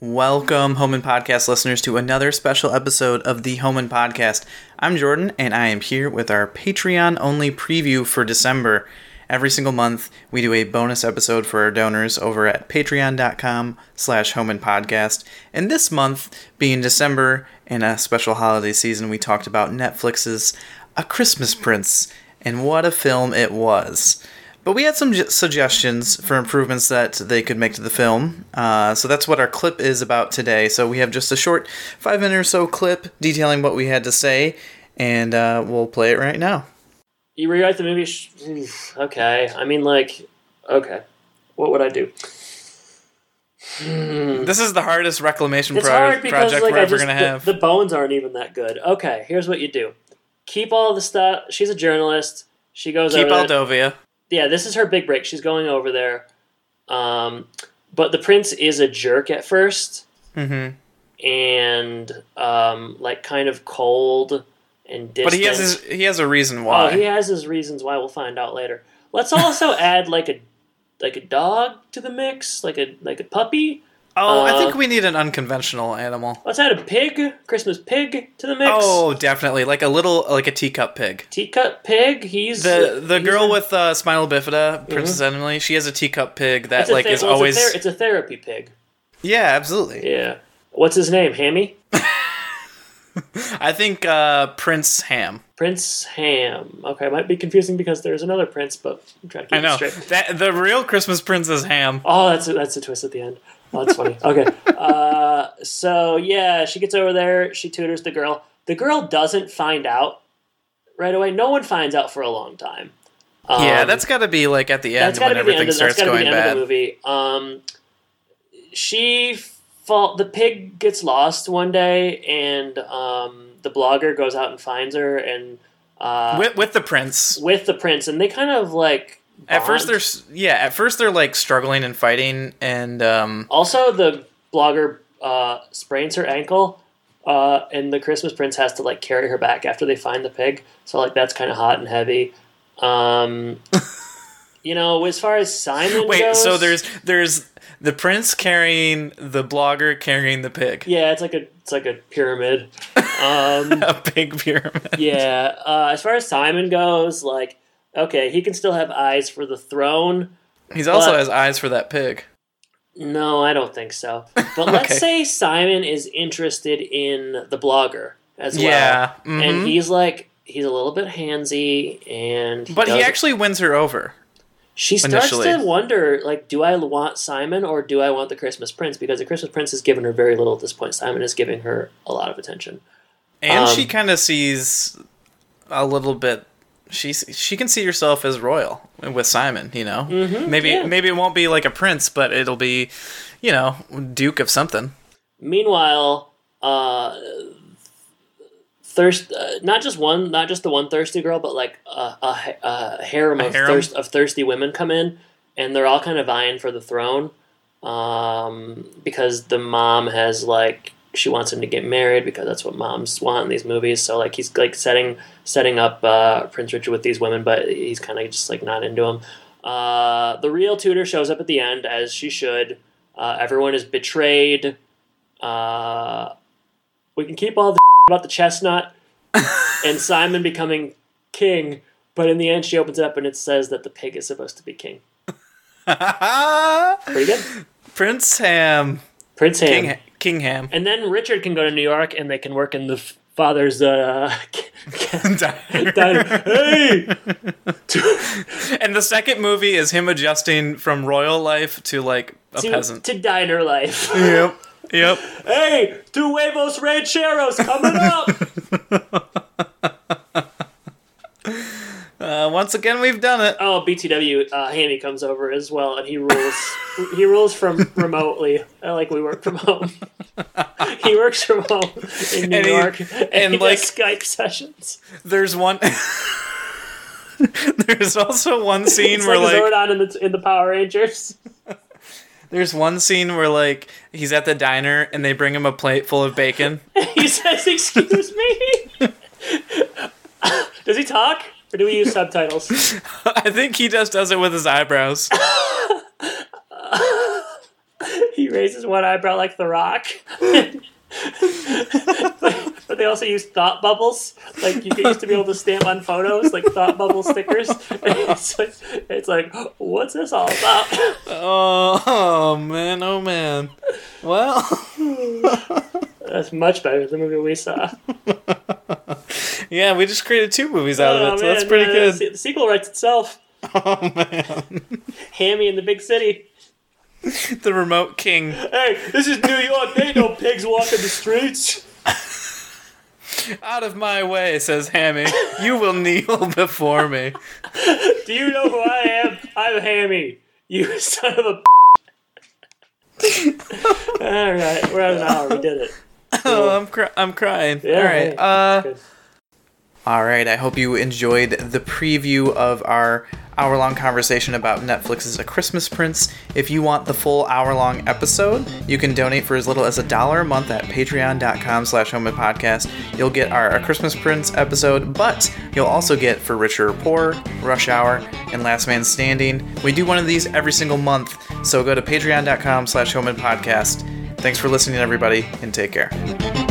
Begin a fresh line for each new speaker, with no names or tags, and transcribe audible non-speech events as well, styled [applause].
Welcome, Home and Podcast listeners, to another special episode of the Home and Podcast. I'm Jordan, and I am here with our Patreon only preview for December. Every single month, we do a bonus episode for our donors over at patreon.com slash Homan Podcast. And this month, being December and a special holiday season, we talked about Netflix's A Christmas Prince, and what a film it was. But we had some suggestions for improvements that they could make to the film. Uh, so that's what our clip is about today. So we have just a short five minute or so clip detailing what we had to say, and uh, we'll play it right now.
You rewrite the movie. Sh- okay, I mean, like, okay, what would I do?
This is the hardest reclamation
It's
pro-
hard because
project
like
we're
I
ever
just
to have.
The, bones aren't even that good. Okay, here's what you do: keep all the stuff. She's a journalist. She goes
Keep. Aldovia.
Yeah, this is her big break. She's going over there. Um, but the prince is a jerk at 1st
mm-hmm.
and um, like kind of cold and.
But he has his, he has a reason why.
Oh, he has his reasons why. We'll find out later. Let's also [laughs] add like a like a dog to the mix, like a like a puppy.
oh, I
uh,
think we need an unconventional animal.
Let's add a pig, Christmas pig to the mix.
Oh, definitely, like a little like a teacup pig.
teacup pig. He's
The the
he's
girl
a-
with uh, spinal bifida, Princess Emily, she has a teacup pig that like is
well, it's a
always
ther- it's a therapy pig.
yeah, absolutely.
Yeah. What's his name? Hammy. [laughs]
I think uh, Prince Ham.
Prince Ham. Okay, might be confusing because there's another prince, but I'm trying to keep
I know
it straight.
that the real Christmas Prince is Ham.
Oh, that's a, that's a twist at the end. Oh, that's funny. Okay. Uh, so yeah, she gets over there. She tutors the girl. The girl doesn't find out right away. No one finds out for a long time. Um,
yeah, that's got to be like at the end when
to be the
everything
end. Of,
starts
got to be
going
the end
bad.
of the movie. Um, she fall. The pig gets lost one day, and um, the blogger goes out and finds her, and uh,
with, with the prince.
with the prince, and they kind of like.
At first, they're yeah. At first, they're like struggling and fighting, and um,
Also, the blogger uh, sprains her ankle, uh, and the Christmas prince has to like carry her back after they find the pig. So like that's kind of hot and heavy. Um, [laughs] you know, as far as Simon goes.
wait.
goes,
So there's there's the prince carrying the blogger carrying the pig.
yeah, it's like a it's like a pyramid. Um, [laughs]
A big pyramid.
yeah, uh, as far as Simon goes, like okay, he can still have eyes for the throne.
He's also has eyes for that pig.
No, I don't think so. [laughs] But let's say Simon is interested in the blogger as well.
Yeah, mhm.
and he's like he's a little bit handsy and
But he actually wins her over.
She starts
initially.
to wonder like do i want simon or do i want the christmas prince because the christmas prince has given her very little at this point simon is giving her a lot of attention
And
Um,
she kind of sees a little bit. She she can see herself as royal with Simon. You know, mm-hmm, maybe
yeah.
maybe it won't be like a prince, but it'll be, you know, Duke of something.
meanwhile uh thirst uh, not just one not just the one thirsty girl but like a, a, a harem,
A
of,
harem?
Thirst, of thirsty women come in and they're all kind of vying for the throne um, because the mom has like she wants him to get married because that's what moms want in these movies. So like he's like setting setting up uh, prince richard with these women but he's kind of just like not into him uh, the real tutor shows up at the end as she should. Uh, everyone is betrayed. Uh, we can keep all the about the chestnut and [laughs] Simon becoming king, but in the end, she opens it up and it says that the pig is supposed to be king. [laughs] Pretty good.
Prince Ham,
Prince Ham.
King King Ham.
And then Richard can go to New York and they can work in the f- father's uh, [laughs] diner. Hey,
and the second movie is him adjusting from royal life to like a
to,
peasant.
to diner life.
Yep. Yep.
hey, two huevos rancheros coming up. [laughs]
Uh, once again, we've done it.
Oh, BTW, uh, Hammy comes over as well, and he rules. he rules from remotely, uh, like we work from home. [laughs] he works from home in New
And he-
York, and,
and,
he
like-
does Skype sessions.
There's one. [laughs] There's also one scene
It's
where
like,
like
Zordon in the in the Power Rangers.
There's one scene where like he's at the diner and they bring him a plate full of bacon. [laughs]
he says, "Excuse me." [laughs] Does he talk or do we use subtitles? [laughs]
I think he just does it with his eyebrows.
he raises one eyebrow like The Rock. But they also use thought bubbles. Like you get used to be able to stamp on photos, like thought bubble stickers. [laughs] it's like, it's like, what's this all about?
Oh, oh man, oh man. Well, [laughs]
That's much better than the movie we saw. [laughs]
yeah, we just created two movies out of
Oh,
it, so that's pretty
yeah,
good.
The, the sequel writes itself.
Oh man,
Hammy in the big city.
the remote king.
Hey, this is New York. There ain't no pigs walking the streets.
Out of my way, says Hammy. You will kneel before me.
Do you know who I am? I'm Hammy. You [laughs] son of a. All right, we're at an hour. We did it. [laughs]
Oh, I'm cry- I'm crying.
Yeah,
All right.
hey,
Uh, all right. I hope you enjoyed the preview of our hour-long conversation about Netflix's A Christmas Prince. If you want the full hour-long episode, you can donate for as little as a dollar a month at patreon.com slash podcast. You'll get our A Christmas Prince episode, but you'll also get For Richer or Poor, Rush Hour, and Last Man Standing. We do one of these every single month, so go to patreon.com slash podcast. Thanks for listening, everybody, and take care.